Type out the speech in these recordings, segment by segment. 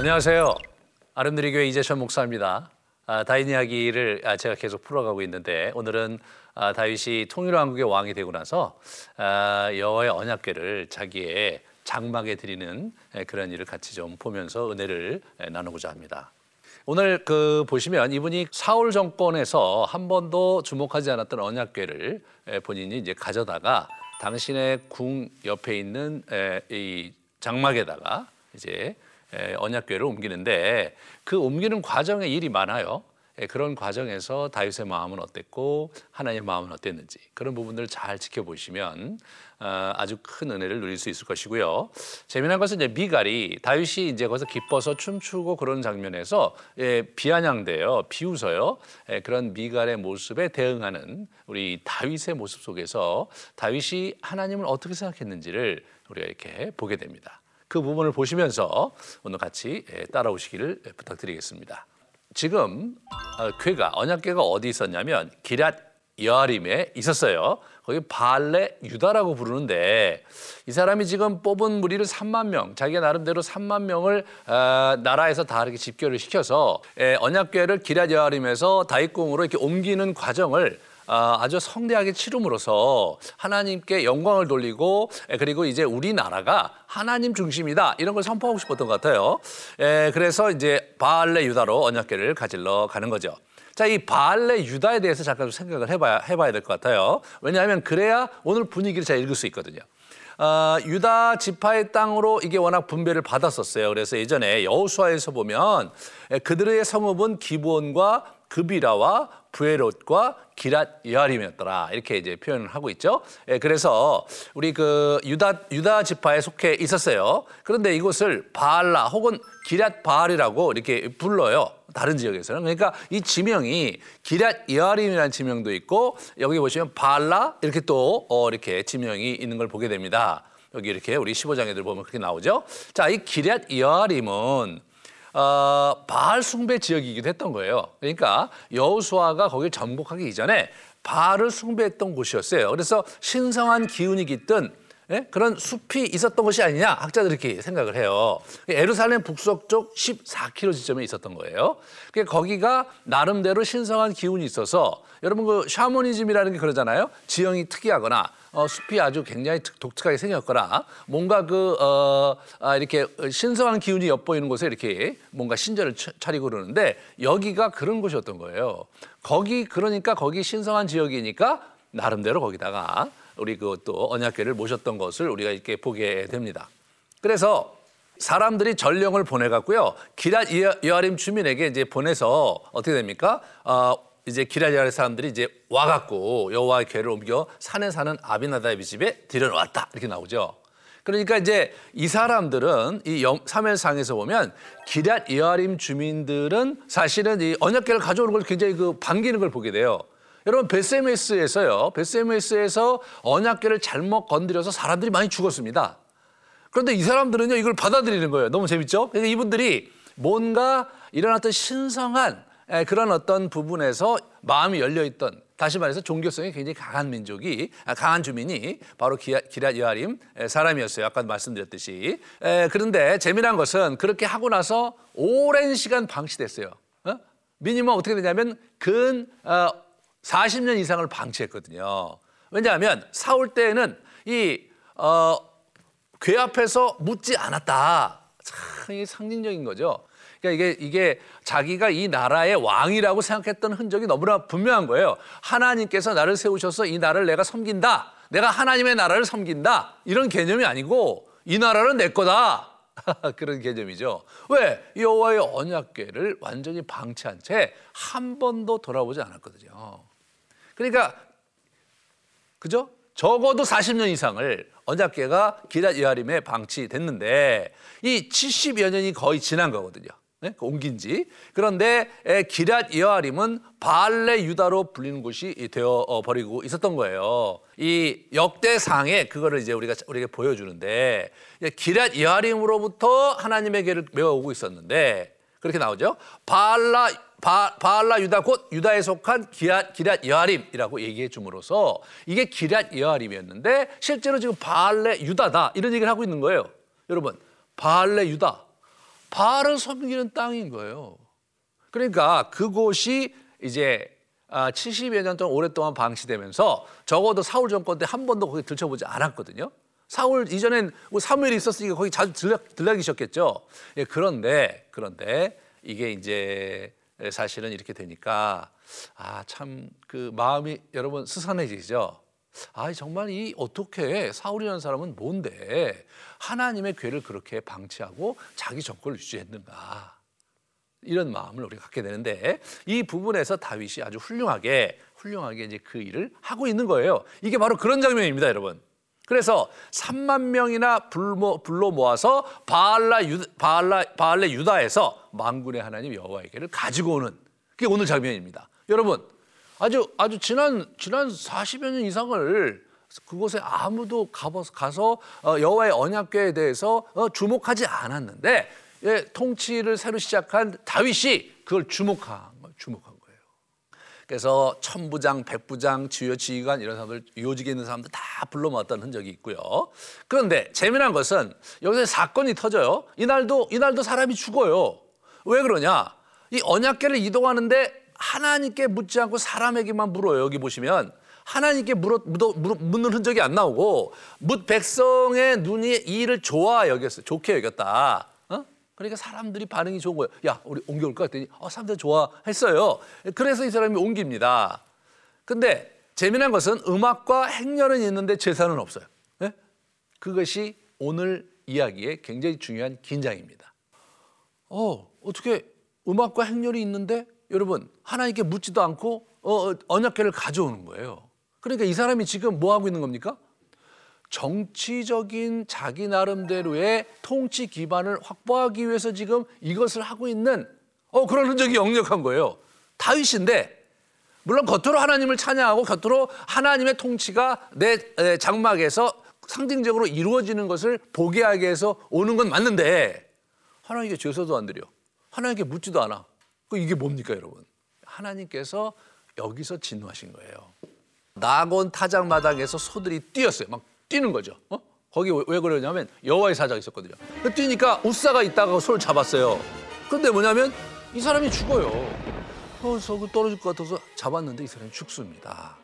안녕하세요. 아름드리 교회 이재천 목사입니다. 아, 다윗 이야기를 아, 제가 계속 풀어가고 있는데 오늘은 아, 다윗이 통일왕국의 왕이 되고 나서 아, 여호와의 언약궤를 자기의 장막에 드리는 에, 그런 일을 같이 좀 보면서 은혜를 에, 나누고자 합니다. 오늘 그 보시면 이분이 사울 정권에서 한 번도 주목하지 않았던 언약궤를 에, 본인이 이제 가져다가 당신의 궁 옆에 있는 에, 이 장막에다가 이제 에, 언약궤를 옮기는데 그 옮기는 과정에 일이 많아요. 에, 그런 과정에서 다윗의 마음은 어땠고 하나님의 마음은 어땠는지 그런 부분들을 잘 지켜보시면 어, 아주 큰 은혜를 누릴 수 있을 것이고요. 재미난 것은 이제 미갈이 다윗이 이제 거기서 기뻐서 춤추고 그런 장면에서 예, 비아냥대요, 비웃어요. 예, 그런 미갈의 모습에 대응하는 우리 다윗의 모습 속에서 다윗이 하나님을 어떻게 생각했는지를 우리가 이렇게 보게 됩니다. 그 부분을 보시면서 오늘 같이 예, 따라오시기를 부탁드리겠습니다. 지금 어, 궤가 언약궤가 어디 있었냐면 기랏 여아림에 있었어요. 거기 발레 유다라고 부르는데 이 사람이 지금 뽑은 무리를 3만 명, 자기가 나름대로 3만 명을 어, 나라에서 다 이렇게 집결을 시켜서 에, 언약궤를 기랏 여아림에서 다윗궁으로 이렇게 옮기는 과정을 아, 아주 성대하게 치름으로써 하나님께 영광을 돌리고 에, 그리고 이제 우리나라가 하나님 중심이다 이런 걸 선포하고 싶었던 것 같아요. 에, 그래서 이제 바알레 유다로 언약궤를 가질러 가는 거죠. 자, 이 바알레 유다에 대해서 잠깐 좀 생각을 해봐야, 해봐야 될 것 같아요. 왜냐하면 그래야 오늘 분위기를 잘 읽을 수 있거든요. 어, 유다 지파의 땅으로 이게 워낙 분배를 받았었어요. 그래서 예전에 여호수아에서 보면 그들의 성읍은 기브온과 그비라와 부에롯과 기랏 여아림이었더라 이렇게 이제 표현을 하고 있죠. 예, 그래서 우리 그 유다 유다 지파에 속해 있었어요. 그런데 이곳을 바알라 혹은 기랏 바알이라고 이렇게 불러요. 다른 지역에서는 그러니까 이 지명이 기랏 여아림이라는 지명도 있고 여기 보시면 바알라 이렇게 또 어, 이렇게 지명이 있는 걸 보게 됩니다. 여기 이렇게 우리 15장에들 보면 그렇게 나오죠. 자, 이 기랏 여아림은 어, 바알 숭배 지역이기도 했던 거예요. 그러니까 여호수아가 거기를 정복하기 이전에 바알을 숭배했던 곳이었어요. 그래서 신성한 기운이 깃든 예? 그런 숲이 있었던 것이 아니냐 학자들이 이렇게 생각을 해요. 에루살렘 북서쪽 14km 지점에 있었던 거예요. 그러니까 거기가 나름대로 신성한 기운이 있어서 여러분 그 샤머니즘이라는 게 그러잖아요. 지형이 특이하거나 어, 숲이 아주 굉장히 독특하게 생겼거나 뭔가 그 어, 아, 이렇게 신성한 기운이 엿보이는 곳에 이렇게 뭔가 신전을 차리고 그러는데 여기가 그런 곳이었던 거예요. 거기 그러니까 거기 신성한 지역이니까 나름대로 거기다가 우리 그 또 언약궤를 모셨던 것을 우리가 이렇게 보게 됩니다. 그래서 사람들이 전령을 보내갖고요. 기랏 여아림 주민에게 이제 보내서 어떻게 됩니까? 어, 이제 기랏 여아림 사람들이 이제 와갖고 여호와의 궤를 옮겨 산에 사는 아비나다의 집에 들여놓았다 이렇게 나오죠. 그러니까 이제 이 사람들은 이 사멜상에서 보면 기랏 여아림 주민들은 사실은 이 언약궤를 가져오는 걸 굉장히 그 반기는 걸 보게 돼요. 여러분 베세메스에서요. 베세메스에서 언약궤를 잘못 건드려서 사람들이 많이 죽었습니다. 그런데 이 사람들은요 이걸 받아들이는 거예요. 너무 재밌죠? 그러니까 이분들이 뭔가 일어났던 신성한 그런 어떤 부분에서 마음이 열려 있던 다시 말해서 종교성이 굉장히 강한 민족이 아, 강한 주민이 바로 기랏 여아림 사람이었어요. 아까 말씀드렸듯이. 그런데 재미난 것은 그렇게 하고 나서 오랜 시간 방치됐어요. 어? 미니멈 어떻게 되냐면 근 어, 40년 이상을 방치했거든요. 왜냐하면 사울 때에는 이, 어, 괴 앞에서 묻지 않았다. 참 상징적인 거죠. 그러니까 이게, 이게 자기가 이 나라의 왕이라고 생각했던 흔적이 너무나 분명한 거예요. 하나님께서 나를 세우셔서 이 나라를 내가 섬긴다. 내가 하나님의 나라를 섬긴다. 이런 개념이 아니고 이 나라는 내 거다. 그런 개념이죠. 왜? 여호와의 언약궤를 완전히 방치한 채 한 번도 돌아보지 않았거든요. 그러니까 그죠? 적어도 40년 이상을 언약궤가 기랏 여아림에 방치됐는데 이 70여 년이 거의 지난 거거든요. 네? 그 옮긴 지. 그런데 기랏 여아림은 발레 유다로 불리는 곳이 되어 버리고 있었던 거예요. 이 역대상에 그거를 이제 우리가 우리에게 보여주는데 기랏 여아림으로부터 하나님의 궤를 메어오고 있었는데 그렇게 나오죠. 발라 바, 바알라 유다 곧 유다에 속한 기랏, 기랏 여아림이라고 얘기해 줌으로써 이게 기랏 여아림이었는데 실제로 지금 바알레 유다다 이런 얘기를 하고 있는 거예요. 여러분 바알레 유다 바알을 섬기는 땅인 거예요. 그러니까 그곳이 이제 70여 년 동안 오랫동안 방치되면서 적어도 사울 정권 때 한 번도 거기 들춰보지 않았거든요. 사울 이전엔 뭐 사무엘이 있었으니까 거기 자주 들려, 들락이셨겠죠. 예, 그런데 그런데 이게 이제 사실은 이렇게 되니까 아 참 그 마음이 여러분 스산해지죠. 아 정말 이 어떻게 사울이라는 사람은 뭔데 하나님의 괴를 그렇게 방치하고 자기 정권을 유지했는가 이런 마음을 우리가 갖게 되는데 이 부분에서 다윗이 아주 훌륭하게 훌륭하게 이제 그 일을 하고 있는 거예요. 이게 바로 그런 장면입니다, 여러분. 그래서 3만 명이나 불모, 불러 모아서 바알라 유, 바알라 바알레 유다에서 만군의 하나님 여호와에게를 가지고 오는 그게 오늘 장면입니다. 여러분 아주 아주 지난 지난 40여 년 이상을 그곳에 아무도 가서 가서 어, 여호와의 언약궤에 대해서 어, 주목하지 않았는데 예, 통치를 새로 시작한 다윗이 그걸 주목한 주목한. 그래서 천부장, 백부장, 주요 지휘관 이런 사람들 요직에 있는 사람들 다 불러 모았던 흔적이 있고요. 그런데 재미난 것은 여기서 사건이 터져요. 이날도 이날도 사람이 죽어요. 왜 그러냐? 이 언약궤를 이동하는데 하나님께 묻지 않고 사람에게만 물어요. 여기 보시면 하나님께 물어, 묻어, 묻는 흔적이 안 나오고 묻 백성의 눈이 이 일을 좋아 여겼어, 좋게 여겼다. 그러니까 사람들이 반응이 좋은 거예요. 야, 우리 옮겨올까 했더니 어, 사람들 좋아했어요. 그래서 이 사람이 옮깁니다. 근데 재미난 것은 음악과 행렬은 있는데 제사는 없어요. 네? 그것이 오늘 이야기의 굉장히 중요한 긴장입니다. 어, 어떻게 음악과 행렬이 있는데 여러분 하나님께 묻지도 않고 어, 언약궤를 가져오는 거예요. 그러니까 이 사람이 지금 뭐 하고 있는 겁니까? 정치적인 자기 나름대로의 통치 기반을 확보하기 위해서 지금 이것을 하고 있는 어, 그런 흔적이 역력한 거예요. 다윗인데 물론 겉으로 하나님을 찬양하고 겉으로 하나님의 통치가 내 장막에서 상징적으로 이루어지는 것을 보게 하기 위해서 오는 건 맞는데 하나님께 죄서도 안 드려. 하나님께 묻지도 않아. 그 이게 뭡니까 여러분? 하나님께서 여기서 진노하신 거예요. 낙원 타작 마당에서 소들이 뛰었어요. 막 뛰는 거죠. 어? 거기 왜 그러냐면 여호와의 사자가 있었거든요. 그 뛰니까 우사가 있다가 소를 잡았어요. 근데 뭐냐면 이 사람이 죽어요. 그래서 그 떨어질 것 같아서 잡았는데 이 사람이 죽습니다.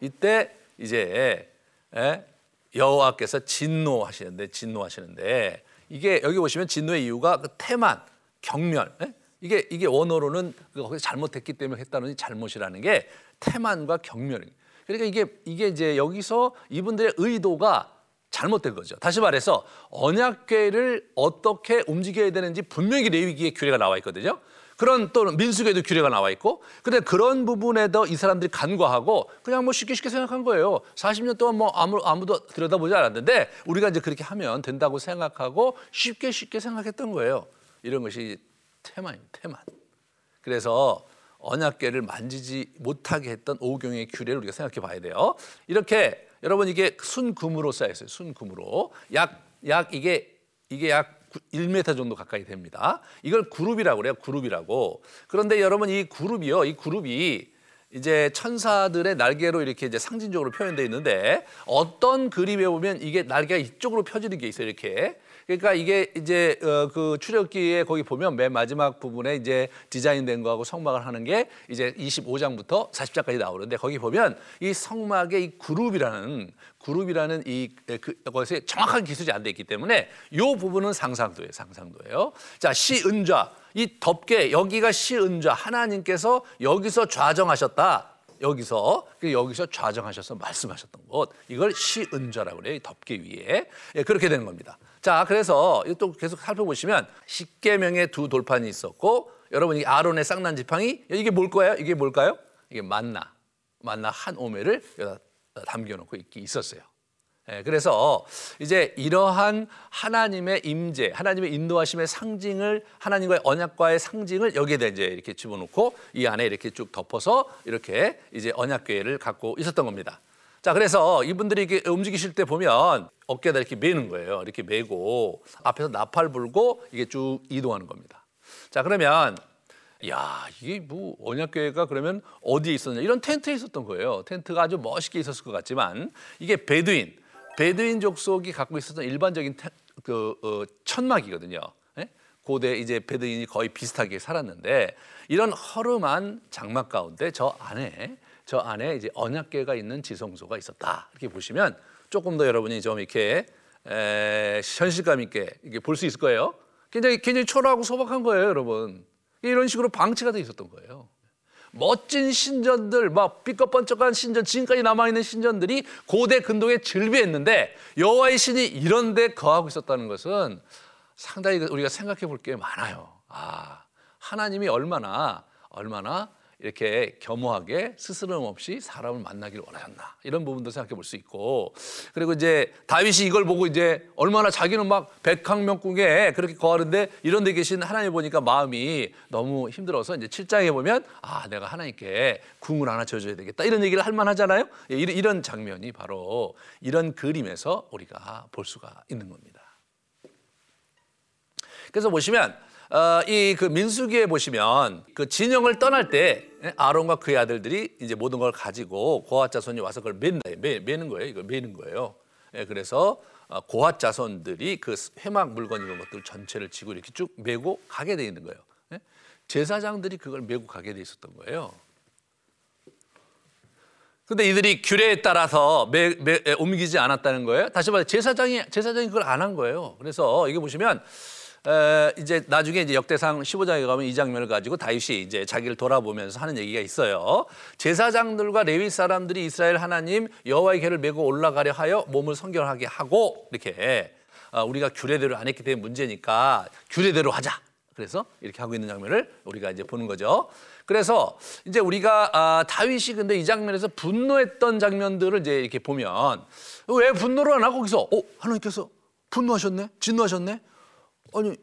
이때 이제 예? 여호와께서 진노하시는데 진노하시는데 이게 여기 보시면 진노의 이유가 그 태만 경멸 예? 이게 이게 원어로는 거기서 잘못했기 때문에 했다는 잘못이라는 게 태만과 경멸입니다. 그러니까 이게 이게 이제 여기서 이분들의 의도가 잘못된 거죠. 다시 말해서 언약궤를 어떻게 움직여야 되는지 분명히 레위기에 규례가 나와 있거든요. 그런 또 민수계도 규례가 나와 있고 근데 그런 부분에도 이 사람들이 간과하고 그냥 뭐 쉽게 쉽게 생각한 거예요. 40년 동안 뭐 아무 아무도 들여다보지 않았는데 우리가 이제 그렇게 하면 된다고 생각하고 쉽게 쉽게 생각했던 거예요. 이런 것이 테마입니다. 테마. 그래서 언약궤를 만지지 못하게 했던 오경의 규례를 우리가 생각해 봐야 돼요. 이렇게 여러분 이게 순금으로 쌓여 있어요. 순금으로 약 약 이게 이게 약 1m 정도 가까이 됩니다. 이걸 그룹이라고 그래요. 그룹이라고. 그런데 여러분 이 그룹이요. 이 그룹이 이제 천사들의 날개로 이렇게 이제 상징적으로 표현되어 있는데 어떤 그림에 보면 이게 날개가 이쪽으로 펴지는 게 있어요. 이렇게. 그러니까 이게 이제 어, 그 출애기에 거기 보면 맨 마지막 부분에 이제 디자인된 거하고 성막을 하는 게 이제 25장부터 40장까지 나오는데 거기 보면 이 성막의 이 그룹이라는 그룹이라는 이 그, 것에 정확한 기술이 안 돼 있기 때문에 이 부분은 상상도예요, 상상도예요. 자, 시은좌 이 덮개 여기가 시은좌 하나님께서 여기서 좌정하셨다. 여기서 그 여기서 좌정하셔서 말씀하셨던 것 이걸 시은좌라고 그래요. 덮개 위에 예, 그렇게 되는 겁니다. 자, 그래서 또 계속 살펴보시면 십계명의 두 돌판이 있었고 여러분 이 아론의 쌍난 지팡이 이게 뭘 거예요? 이게 뭘까요? 이게 만나 만나 한 오매를 담겨놓고 있었어요. 예, 그래서 이제 이러한 하나님의 임재, 하나님의 인도하심의 상징을 하나님과의 언약과의 상징을 여기에다 이제 이렇게 집어넣고 이 안에 이렇게 쭉 덮어서 이렇게 이제 언약궤를 갖고 있었던 겁니다. 자, 그래서 이분들이 이렇게 움직이실 때 보면 어깨에다 이렇게 매는 거예요. 이렇게 매고 앞에서 나팔 불고 이게 쭉 이동하는 겁니다. 자, 그러면 야, 이게 뭐 언약교회가 그러면 어디에 있었냐? 이런 텐트에 있었던 거예요. 텐트가 아주 멋있게 있었을 것 같지만 이게 베두인, 베두인 족속이 갖고 있었던 일반적인 테, 그 어, 천막이거든요. 예? 고대 이제 베드인이 거의 비슷하게 살았는데 이런 허름한 장막 가운데 저 안에 저 안에 이제 언약궤가 있는 지성소가 있었다. 이렇게 보시면 조금 더 여러분이 좀 이렇게 에, 현실감 있게 이게 볼 수 있을 거예요. 굉장히 굉장히 초라하고 소박한 거예요, 여러분. 이런 식으로 방치가 돼 있었던 거예요. 멋진 신전들, 막 삐까번쩍한 신전, 지금까지 남아 있는 신전들이 고대 근동에 즐비했는데 여호와의 신이 이런 데 거하고 있었다는 것은 상당히 우리가 생각해 볼 게 많아요. 아, 하나님이 얼마나 얼마나 이렇게 겸허하게 스스럼 없이 사람을 만나기를 원하셨나? 이런 부분도 생각해 볼 수 있고. 그리고 이제 다윗이 이걸 보고 이제 얼마나 자기는 막 백항명궁에 그렇게 거하는데 이런 데 계신 하나님 보니까 마음이 너무 힘들어서 이제 7장에 보면 아 내가 하나님께 궁을 하나 지어줘야 되겠다. 이런 얘기를 할 만하잖아요. 예, 이런 장면이 바로 이런 그림에서 우리가 볼 수가 있는 겁니다. 그래서 보시면 어, 이그 민수기에 보시면 그 진영을 떠날 때 예, 아론과 그의 아들들이 이제 모든 걸 가지고 고핫 자손이 와서 그걸 맨다 매, 매는 거예요. 이걸 매는 거예요. 예, 그래서 어, 고핫 자손들이 그 회막 물건 이런 것들 전체를 지고 이렇게 쭉 메고 가게 돼 있는 거예요. 예? 제사장들이 그걸 메고 가게 돼 있었던 거예요. 근데 이들이 규례에 따라서 매, 매, 옮기지 않았다는 거예요. 다시 말해 제사장이 제사장이 그걸 안 한 거예요. 그래서 이게 보시면 에, 이제 나중에 이제 역대상 15장에 가면 이 장면을 가지고 다윗이 이제 자기를 돌아보면서 하는 얘기가 있어요. 제사장들과 레위 사람들이 이스라엘 하나님 여호와의 궤를 메고 올라가려 하여 몸을 성결하게 하고 이렇게 어, 우리가 규례대로 안 했기 때문에 문제니까 규례대로 하자. 그래서 이렇게 하고 있는 장면을 우리가 이제 보는 거죠. 그래서 이제 우리가 아, 다윗이 근데 이 장면에서 분노했던 장면들을 이제 이렇게 보면 왜 분노를 안 하고 거기서 어 하나님께서 분노하셨네, 진노하셨네. 아니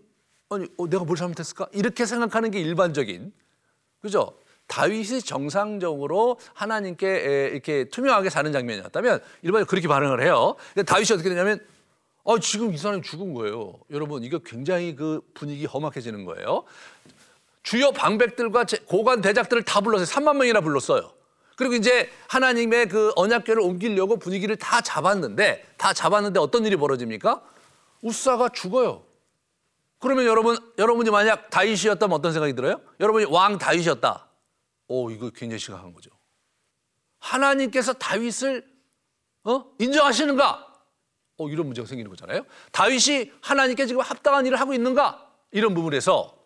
아니 어, 내가 뭘 잘못했을까 이렇게 생각하는 게 일반적인 그죠? 다윗이 정상적으로 하나님께 이렇게 투명하게 사는 장면이었다면 일반적으로 그렇게 반응을 해요. 근데 다윗이 어떻게 되냐면 아, 지금 이 사람이 죽은 거예요. 여러분, 이거 굉장히 그 분위기 험악해지는 거예요. 주요 방백들과 고관 대작들을 다 불렀어요. 3만 명이나 불렀어요. 그리고 이제 하나님의 그 언약궤를 옮기려고 분위기를 다 잡았는데, 다 잡았는데 어떤 일이 벌어집니까? 우사가 죽어요. 그러면 여러분, 여러분이 만약 다윗이었다면 어떤 생각이 들어요? 여러분이 왕 다윗이었다. 오, 이거 굉장히 심각한 거죠. 하나님께서 다윗을 어? 인정하시는가? 어, 이런 문제가 생기는 거잖아요. 다윗이 하나님께 지금 합당한 일을 하고 있는가? 이런 부분에서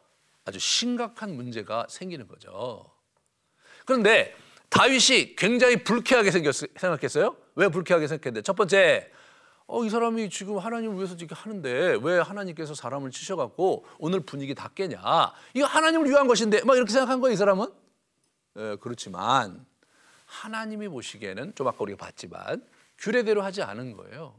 아주 심각한 문제가 생기는 거죠. 그런데 다윗이 굉장히 불쾌하게 생겼, 생각했어요. 왜 불쾌하게 생각했는데? 첫 번째, 어, 이 사람이 지금 하나님을 위해서 이렇게 하는데 왜 하나님께서 사람을 치셔갖고 오늘 분위기 다 깨냐? 이거 하나님을 위한 것인데 막 이렇게 생각한 거예요, 이 사람은? 예, 그렇지만 하나님이 보시기에는 좀 아까 우리가 봤지만 규례대로 하지 않은 거예요.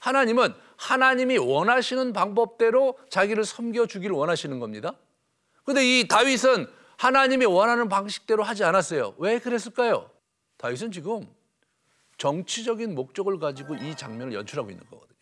하나님은 하나님이 원하시는 방법대로 자기를 섬겨 주기를 원하시는 겁니다. 그런데 이 다윗은 하나님이 원하는 방식대로 하지 않았어요. 왜 그랬을까요? 다윗은 지금 정치적인 목적을 가지고 이 장면을 연출하고 있는 거거든요.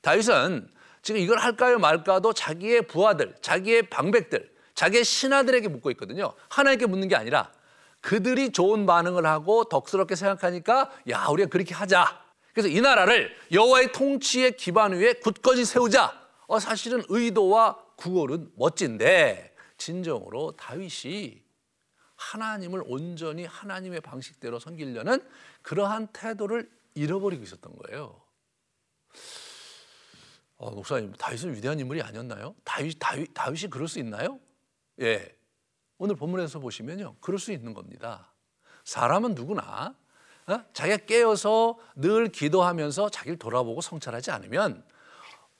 다윗은 지금 이걸 할까요 말까도 자기의 부하들, 자기의 방백들, 자기의 신하들에게 묻고 있거든요. 하나님께 묻는 게 아니라 그들이 좋은 반응을 하고 덕스럽게 생각하니까 야 우리가 그렇게 하자. 그래서 이 나라를 여호와의 통치의 기반 위에 굳건히 세우자. 어, 사실은 의도와 구월은 멋진데 진정으로 다윗이 하나님을 온전히 하나님의 방식대로 섬기려는 그러한 태도를 잃어버리고 있었던 거예요. 어, 목사님, 다윗은 위대한 인물이 아니었나요? 다윗, 다윗, 다윗이 그럴 수 있나요? 예. 오늘 본문에서 보시면요. 그럴 수 있는 겁니다. 사람은 누구나 어? 자기가 깨어서 늘 기도하면서 자기를 돌아보고 성찰하지 않으면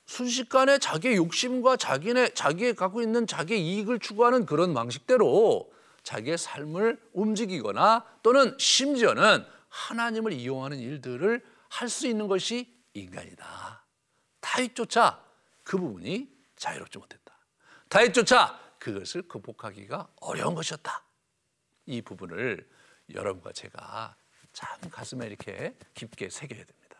순식간에 자기의 욕심과 자기네, 자기의 갖고 있는 자기의 이익을 추구하는 그런 방식대로 자기의 삶을 움직이거나 또는 심지어는 하나님을 이용하는 일들을 할 수 있는 것이 인간이다. 다윗조차 그 부분이 자유롭지 못했다. 다윗조차 그것을 극복하기가 어려운 것이었다. 이 부분을 여러분과 제가 참 가슴에 이렇게 깊게 새겨야 됩니다.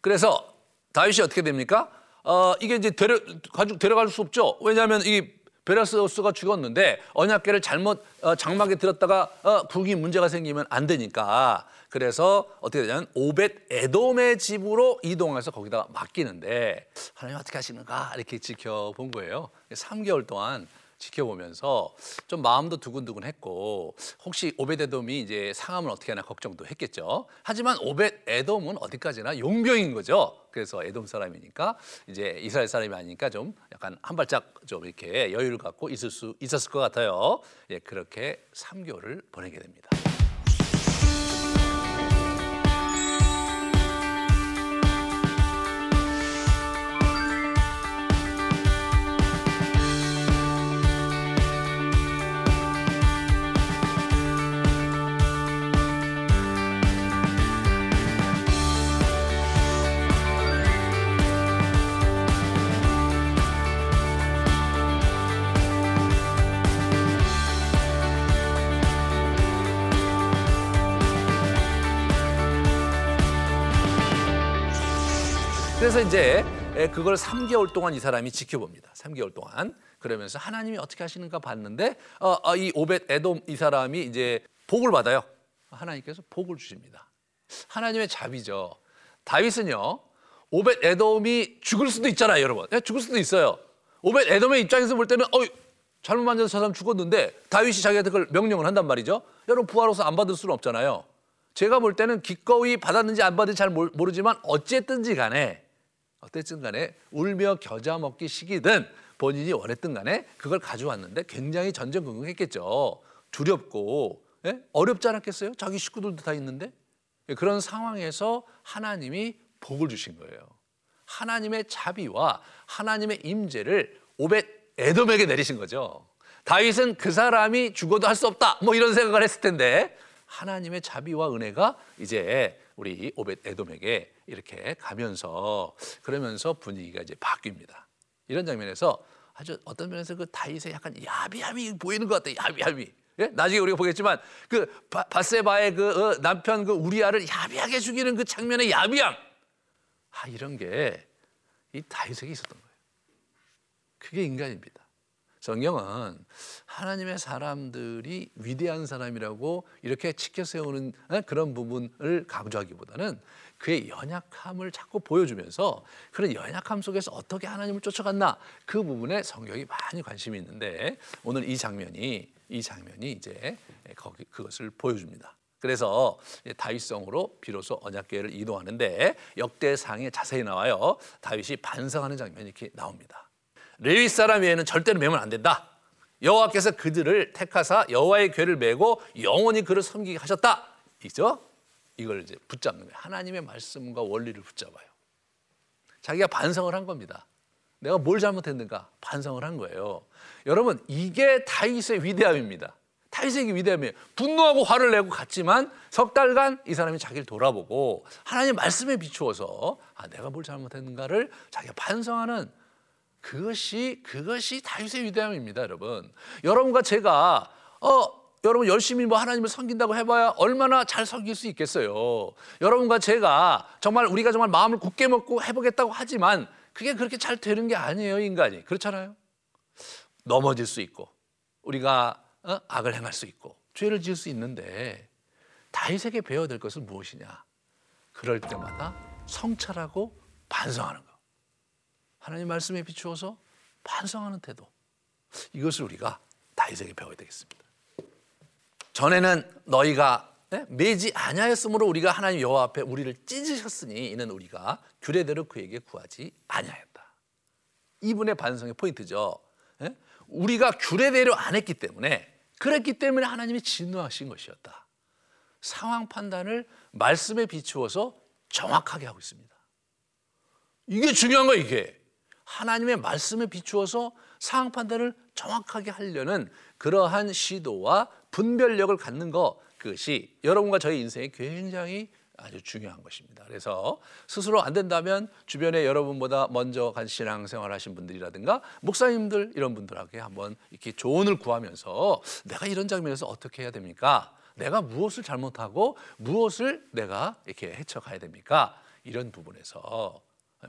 그래서 다윗이 어떻게 됩니까? 어, 이게 이제 데려, 가지고 데려갈 수 없죠. 왜냐하면 이 베라스우스가 죽었는데 언약궤를 잘못 어, 장막에 들었다가 어, 국이 문제가 생기면 안 되니까 그래서 어떻게 되냐면 오벳 에돔의 집으로 이동해서 거기다가 맡기는데 하나님 어떻게 하시는가 이렇게 지켜본 거예요. 3개월 동안 지켜보면서 좀 마음도 두근두근했고 혹시 오벳 에돔이 이제 상함을 어떻게 하나 걱정도 했겠죠. 하지만 오벳 에돔은 어디까지나 용병인 거죠. 그래서 에돔 사람이니까 이제 이스라엘 사람이 아니니까 좀 약간 한 발짝 좀 이렇게 여유를 갖고 있을 수 있었을 것 같아요. 예, 그렇게 3개월을 보내게 됩니다. 그래서 이제 그걸 3개월 동안 이 사람이 지켜봅니다. 3개월 동안 그러면서 하나님이 어떻게 하시는가 봤는데 어, 어, 이 오벳 에돔 이 사람이 이제 복을 받아요. 하나님께서 복을 주십니다. 하나님의 자비죠. 다윗은요 오벳 에돔이 죽을 수도 있잖아요, 여러분. 예, 죽을 수도 있어요. 오벳 에돔의 입장에서 볼 때는 어 잘못 만져서 저 사람 죽었는데 다윗이 자기한테 그걸 명령을 한단 말이죠. 여러분 부하로서 안 받을 수는 없잖아요. 제가 볼 때는 기꺼이 받았는지 안 받은지 잘 모르지만 어쨌든지 간에 어쨌든 간에 울며 겨자 먹기 시기든 본인이 원했든 간에 그걸 가져왔는데 굉장히 전전긍긍했겠죠. 두렵고 예? 어렵지 않았겠어요? 자기 식구들도 다 있는데 예, 그런 상황에서 하나님이 복을 주신 거예요. 하나님의 자비와 하나님의 임재를 오벳 에돔에게 내리신 거죠. 다윗은 그 사람이 죽어도 할 수 없다. 뭐 이런 생각을 했을 텐데 하나님의 자비와 은혜가 이제 우리 오벳 에돔에게 이렇게 가면서 그러면서 분위기가 이제 바뀝니다. 이런 장면에서 아주 어떤 면에서 그 다윗의 약간 야비함이 보이는 것 같아요. 야비함이. 예? 나중에 우리가 보겠지만 그 바세바의 그 어, 남편 그 우리아를 야비하게 죽이는 그 장면의 야비함. 아 이런 게 이 다윗에게 있었던 거예요. 그게 인간입니다. 성경은 하나님의 사람들이 위대한 사람이라고 이렇게 치켜 세우는 어, 그런 부분을 강조하기보다는 그의 연약함을 자꾸 보여주면서 그런 연약함 속에서 어떻게 하나님을 쫓아갔나 그 부분에 성경이 많이 관심이 있는데 오늘 이 장면이 이 장면이 이제 거기 그것을 보여줍니다. 그래서 다윗성으로 비로소 언약궤를 이동하는데 역대상에 자세히 나와요. 다윗이 반성하는 장면이 이렇게 나옵니다. 레위 사람 외에는 절대로 매면 안 된다. 여호와께서 그들을 택하사 여호와의 궤를 메고 영원히 그를 섬기게 하셨다. 이죠? 이걸 이제 붙잡는 거예요. 하나님의 말씀과 원리를 붙잡아요. 자기가 반성을 한 겁니다. 내가 뭘 잘못했는가 반성을 한 거예요. 여러분 이게 다윗의 위대함입니다. 다윗의 위대함이에요. 분노하고 화를 내고 갔지만 석 달간 이 사람이 자기를 돌아보고 하나님 말씀에 비추어서 아 내가 뭘 잘못했는가를 자기가 반성하는 그것이 그것이 다윗의 위대함입니다, 여러분. 여러분과 제가 어 여러분 열심히 뭐 하나님을 섬긴다고 해봐야 얼마나 잘 섬길 수 있겠어요. 여러분과 제가 정말 우리가 정말 마음을 굳게 먹고 해보겠다고 하지만 그게 그렇게 잘 되는 게 아니에요, 인간이. 그렇잖아요. 넘어질 수 있고 우리가 어? 악을 행할 수 있고 죄를 지을 수 있는데 다윗에게 배워야 될 것은 무엇이냐? 그럴 때마다 성찰하고 반성하는 것. 하나님 말씀에 비추어서 반성하는 태도. 이것을 우리가 다윗에게 배워야 되겠습니다. 전에는 너희가 네? 매지 아니하였으므로 우리가 하나님 여호와 앞에 우리를 찢으셨으니 이는 우리가 규례대로 그에게 구하지 아니하였다. 이분의 반성의 포인트죠. 네? 우리가 규례대로 안 했기 때문에 그랬기 때문에 하나님이 진노하신 것이었다. 상황 판단을 말씀에 비추어서 정확하게 하고 있습니다. 이게 중요한 거예요, 이게. 하나님의 말씀에 비추어서 상황 판단을 정확하게 하려는 그러한 시도와 분별력을 갖는 것 그것이 여러분과 저희 인생에 굉장히 아주 중요한 것입니다. 그래서 스스로 안 된다면 주변에 여러분보다 먼저 간 신앙생활 하신 분들이라든가 목사님들 이런 분들에게 한번 이렇게 조언을 구하면서 내가 이런 장면에서 어떻게 해야 됩니까? 내가 무엇을 잘못하고 무엇을 내가 이렇게 헤쳐가야 됩니까? 이런 부분에서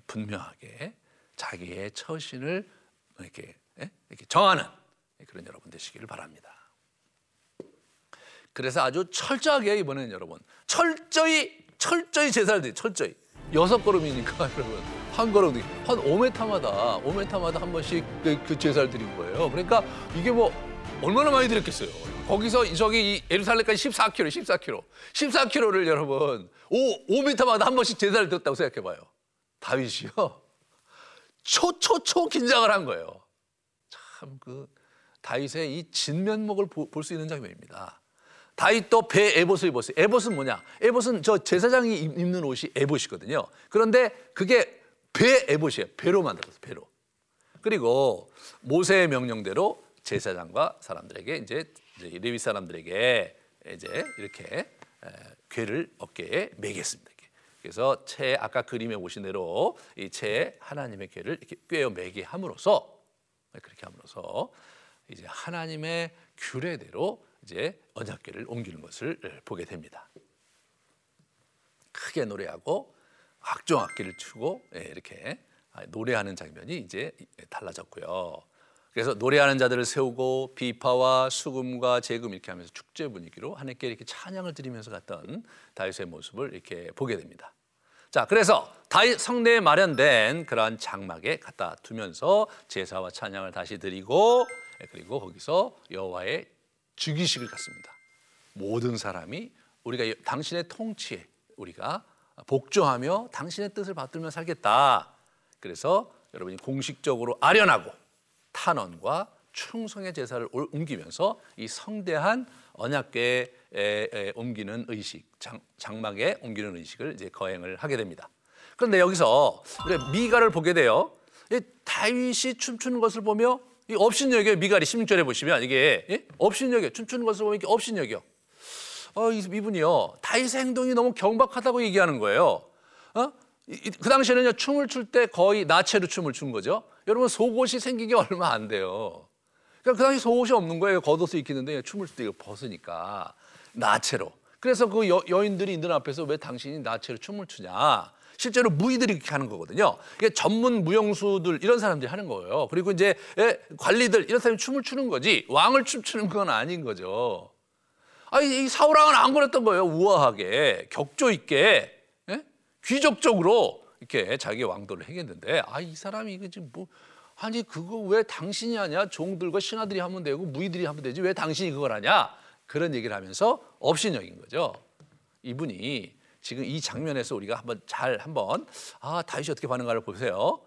분명하게 자기의 처신을 이렇게, 예? 이렇게 정하는 그런 여러분 되시기를 바랍니다. 그래서 아주 철저하게 이번에는 여러분 철저히 철저히 제사를 드리 철저히 여섯 걸음이니까 여러분 한 걸음 한 5m마다 5m마다 한 번씩 그, 그 제사를 드린 거예요. 그러니까 이게 뭐 얼마나 많이 드렸겠어요. 거기서 저기 이 예루살렘까지 14km, 14km, 14km를 여러분 5 5m마다 한 번씩 제사를 드렸다고 생각해봐요. 다윗이요. 초초초 긴장을 한 거예요. 참 그 다윗의 이 진면목을 볼 수 있는 장면입니다. 다윗도 배 에봇을 입었어요. 에봇은 뭐냐? 에봇은 저 제사장이 입는 옷이 에봇이거든요. 그런데 그게 배 에봇이에요. 배로 만들었어요. 배로. 그리고 모세의 명령대로 제사장과 사람들에게 이제 레위 사람들에게 이제 이렇게 괴를 어깨에 매겠습니다. 그래서 채 아까 그림에 보신 대로 이 채에 하나님의 괴를 이렇게 꿰어 매게 함으로써 그렇게 함으로써 이제 하나님의 규례대로 이제 언약궤를 옮기는 것을 보게 됩니다. 크게 노래하고 악종 악기를 추고 예, 이렇게 노래하는 장면이 이제 달라졌고요. 그래서 노래하는 자들을 세우고 비파와 수금과 재금 이렇게 하면서 축제 분위기로 하나님께 이렇게 찬양을 드리면서 갔던 다윗의 모습을 이렇게 보게 됩니다. 자, 그래서 다윗 성내에 마련된 그러한 장막에 갖다 두면서 제사와 찬양을 다시 드리고 예, 그리고 거기서 여호와의 즉위식을 갖습니다. 모든 사람이 우리가 당신의 통치에 우리가 복종하며 당신의 뜻을 받들며 살겠다. 그래서 여러분이 공식적으로 아련하고 탄원과 충성의 제사를 옮기면서 이 성대한 언약궤에 옮기는 의식, 장, 장막에 옮기는 의식을 이제 거행을 하게 됩니다. 그런데 여기서 우리 미가를 보게 돼요. 다윗이 춤추는 것을 보며 이 업신여겨 미가리 16절에 보시면 이게 예? 업신여겨 춤추는 것을 보면 이게 업신여겨. 어, 이분이요 다윗의 행동이 너무 경박하다고 얘기하는 거예요. 어? 그 당시에는요 춤을 출 때 거의 나체로 춤을 춘 거죠. 여러분 속옷이 생기기 얼마 안 돼요. 그러니까 그 당시 속옷이 없는 거예요. 겉옷을 입히는데 춤을 출때 이거 벗으니까 나체로. 그래서 그 여, 여인들이 있는 앞에서 왜 당신이 나체로 춤을 추냐? 실제로 무의들이 그렇게 하는 거거든요. 이게 전문 무용수들 이런 사람들이 하는 거예요. 그리고 이제 예, 관리들 이런 사람이 춤을 추는 거지 왕을 춤추는 건 아닌 거죠. 아이 사울왕은 안 그랬던 거예요. 우아하게 격조 있게 예? 귀족적으로 이렇게 자기 왕도를 행했는데 아 이 사람이 이거 지금 뭐 아니 그거 왜 당신이 하냐 종들과 신하들이 하면 되고 무의들이 하면 되지 왜 당신이 그걸 하냐 그런 얘기를 하면서 업신여긴 거죠. 이분이 지금 이 장면에서 우리가 한번 잘 한번 아 다윗이 어떻게 반응하를 보세요.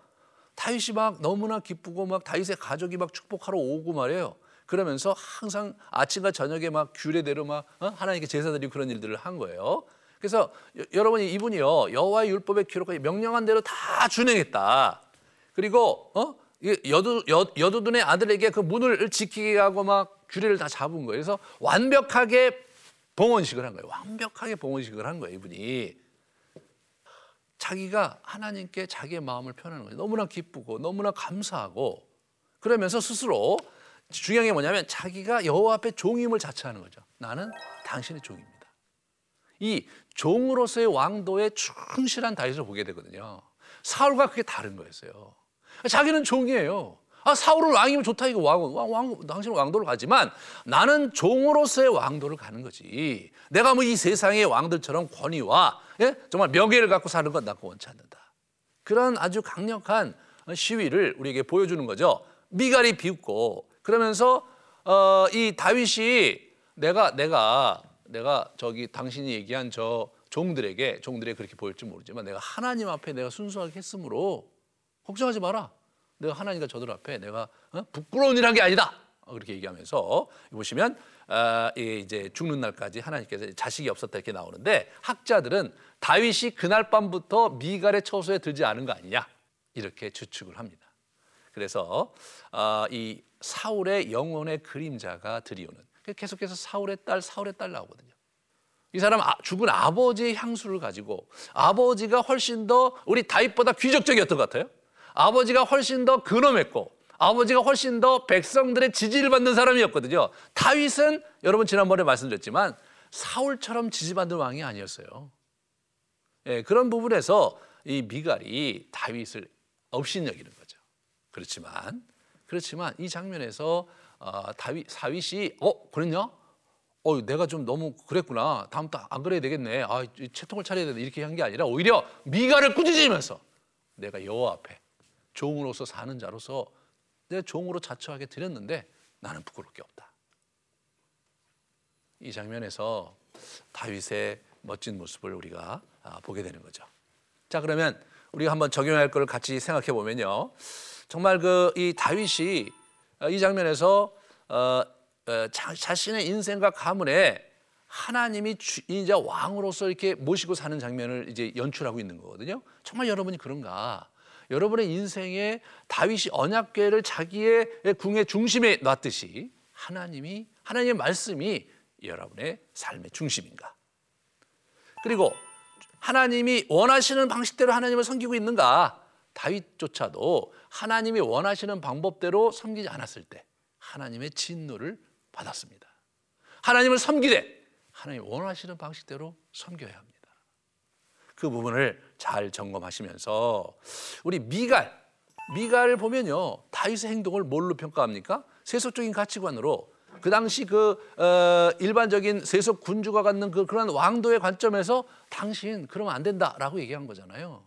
다윗이 막 너무나 기쁘고 막 다윗의 가족이 막 축복하러 오고 말이에요. 그러면서 항상 아침과 저녁에 막 규례대로 막 어? 하나님께 제사드리고 그런 일들을 한 거예요. 그래서 여, 여러분이 이분이요 여호와의 율법에 기록하여 명령한 대로 다 준행했다. 그리고 어 여두 여, 여두둔의 아들에게 그 문을 지키게 하고 막 규례를 다 잡은 거예요. 그래서 완벽하게 봉헌식을 한 거예요. 완벽하게 봉헌식을 한 거예요, 이분이. 자기가 하나님께 자기의 마음을 표현하는 거예요. 너무나 기쁘고 너무나 감사하고 그러면서 스스로 중요한 게 뭐냐면 자기가 여호와 앞에 종임을 자처하는 거죠. 나는 당신의 종입니다. 이 종으로서의 왕도에 충실한 다윗을 보게 되거든요. 사울과 그게 다른 거였어요. 자기는 종이에요. 아, 사울은 왕이면 좋다 이거 왕, 왕, 왕 당신은 왕도를 가지만 나는 종으로서의 왕도를 가는 거지. 내가 뭐 이 세상의 왕들처럼 권위와 예? 정말 명예를 갖고 사는 건 나고 원치 않는다. 그런 아주 강력한 시위를 우리에게 보여주는 거죠. 미갈이 비웃고 그러면서 어, 이 다윗이 내가 내가 내가 저기 당신이 얘기한 저 종들에게 종들에게 그렇게 보일지 모르지만 내가 하나님 앞에 내가 순수하게 했으므로 걱정하지 마라. 내가 하나님과 저들 앞에 내가 어? 부끄러운 일한 게 아니다. 어, 그렇게 얘기하면서 보시면 아, 이제 죽는 날까지 하나님께서 자식이 없었다 이렇게 나오는데 학자들은 다윗이 그날 밤부터 미갈의 처소에 들지 않은 거 아니냐 이렇게 추측을 합니다. 그래서 아, 이 사울의 영혼의 그림자가 드리오는 계속해서 사울의 딸 사울의 딸 나오거든요. 이 사람 아, 죽은 아버지의 향수를 가지고 아버지가 훨씬 더 우리 다윗보다 귀족적이었던 것 같아요. 아버지가 훨씬 더 근엄했고 아버지가 훨씬 더 백성들의 지지를 받는 사람이었거든요. 다윗은 여러분 지난번에 말씀드렸지만 사울처럼 지지받는 왕이 아니었어요. 예, 그런 부분에서 이 미갈이 다윗을 업신여기는 거죠. 그렇지만 그렇지만 이 장면에서 어, 다윗 사윗이 어 그랬냐? 어 내가 좀 너무 그랬구나. 다음부터 안 그래야 되겠네. 아 채통을 차려야 된다 이렇게 한 게 아니라 오히려 미가를 꾸짖으면서 내가 여호와 앞에 종으로서 사는 자로서 내 종으로 자처하게 드렸는데 나는 부끄러울 게 없다. 이 장면에서 다윗의 멋진 모습을 우리가 아, 보게 되는 거죠. 자 그러면 우리가 한번 적용할 걸 같이 생각해 보면요. 정말 그 이 다윗이 어, 이 장면에서 어, 어, 자, 신의 인생과 가문에 하나님이 주, 이제 왕으로서 이렇게 모시고 사는 장면을 이제 연출하고 있는 거거든요. 정말 여러분이 그런가? 여러분의 인생에 다윗이 언약궤를 자기의 궁의 중심에 놨듯이 하나님이 하나님의 말씀이 여러분의 삶의 중심인가? 그리고 하나님이 원하시는 방식대로 하나님을 섬기고 있는가? 다윗조차도 하나님이 원하시는 방법대로 섬기지 않았을 때 하나님의 진노를 받았습니다. 하나님을 섬기되 하나님 원하시는 방식대로 섬겨야 합니다. 그 부분을 잘 점검하시면서 우리 미갈 미갈을 보면요 다윗의 행동을 뭘로 평가합니까? 세속적인 가치관으로 그 당시 그 어, 일반적인 세속 군주가 갖는 그 그런 왕도의 관점에서 당신 그러면 안 된다라고 얘기한 거잖아요.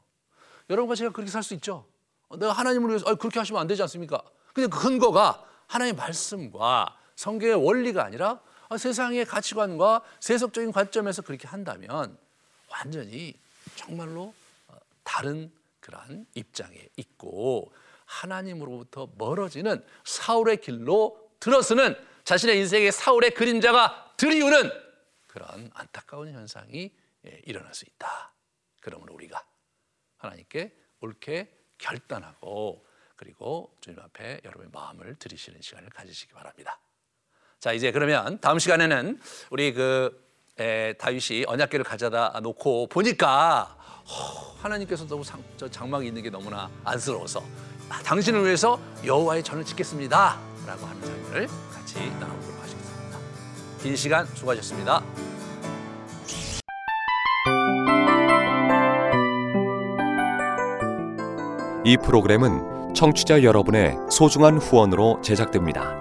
여러분과 제가 그렇게 살 수 있죠. 어, 내가 하나님을 위해서 아, 그렇게 하시면 안 되지 않습니까? 근데 그 근거가 하나님의 말씀과 성경의 원리가 아니라 아, 세상의 가치관과 세속적인 관점에서 그렇게 한다면 완전히 정말로 어, 다른 그러한 입장에 있고 하나님으로부터 멀어지는 사울의 길로 들어서는 자신의 인생의 사울의 그림자가 들이우는 그런 안타까운 현상이 예, 일어날 수 있다. 그러므로 우리가 하나님께 옳게 결단하고 그리고 주님 앞에 여러분의 마음을 들이시는 시간을 가지시기 바랍니다. 자 이제 그러면 다음 시간에는 우리 그 에, 다윗이 언약궤를 가져다 놓고 보니까 허, 하나님께서 너무 상, 저 장막이 있는 게 너무나 안쓰러워서 아, 당신을 위해서 여호와의 전을 짓겠습니다 라고 하는 장면을 같이 나눠보도록 하겠습니다. 긴 시간 수고하셨습니다. 이 프로그램은 청취자 여러분의 소중한 후원으로 제작됩니다.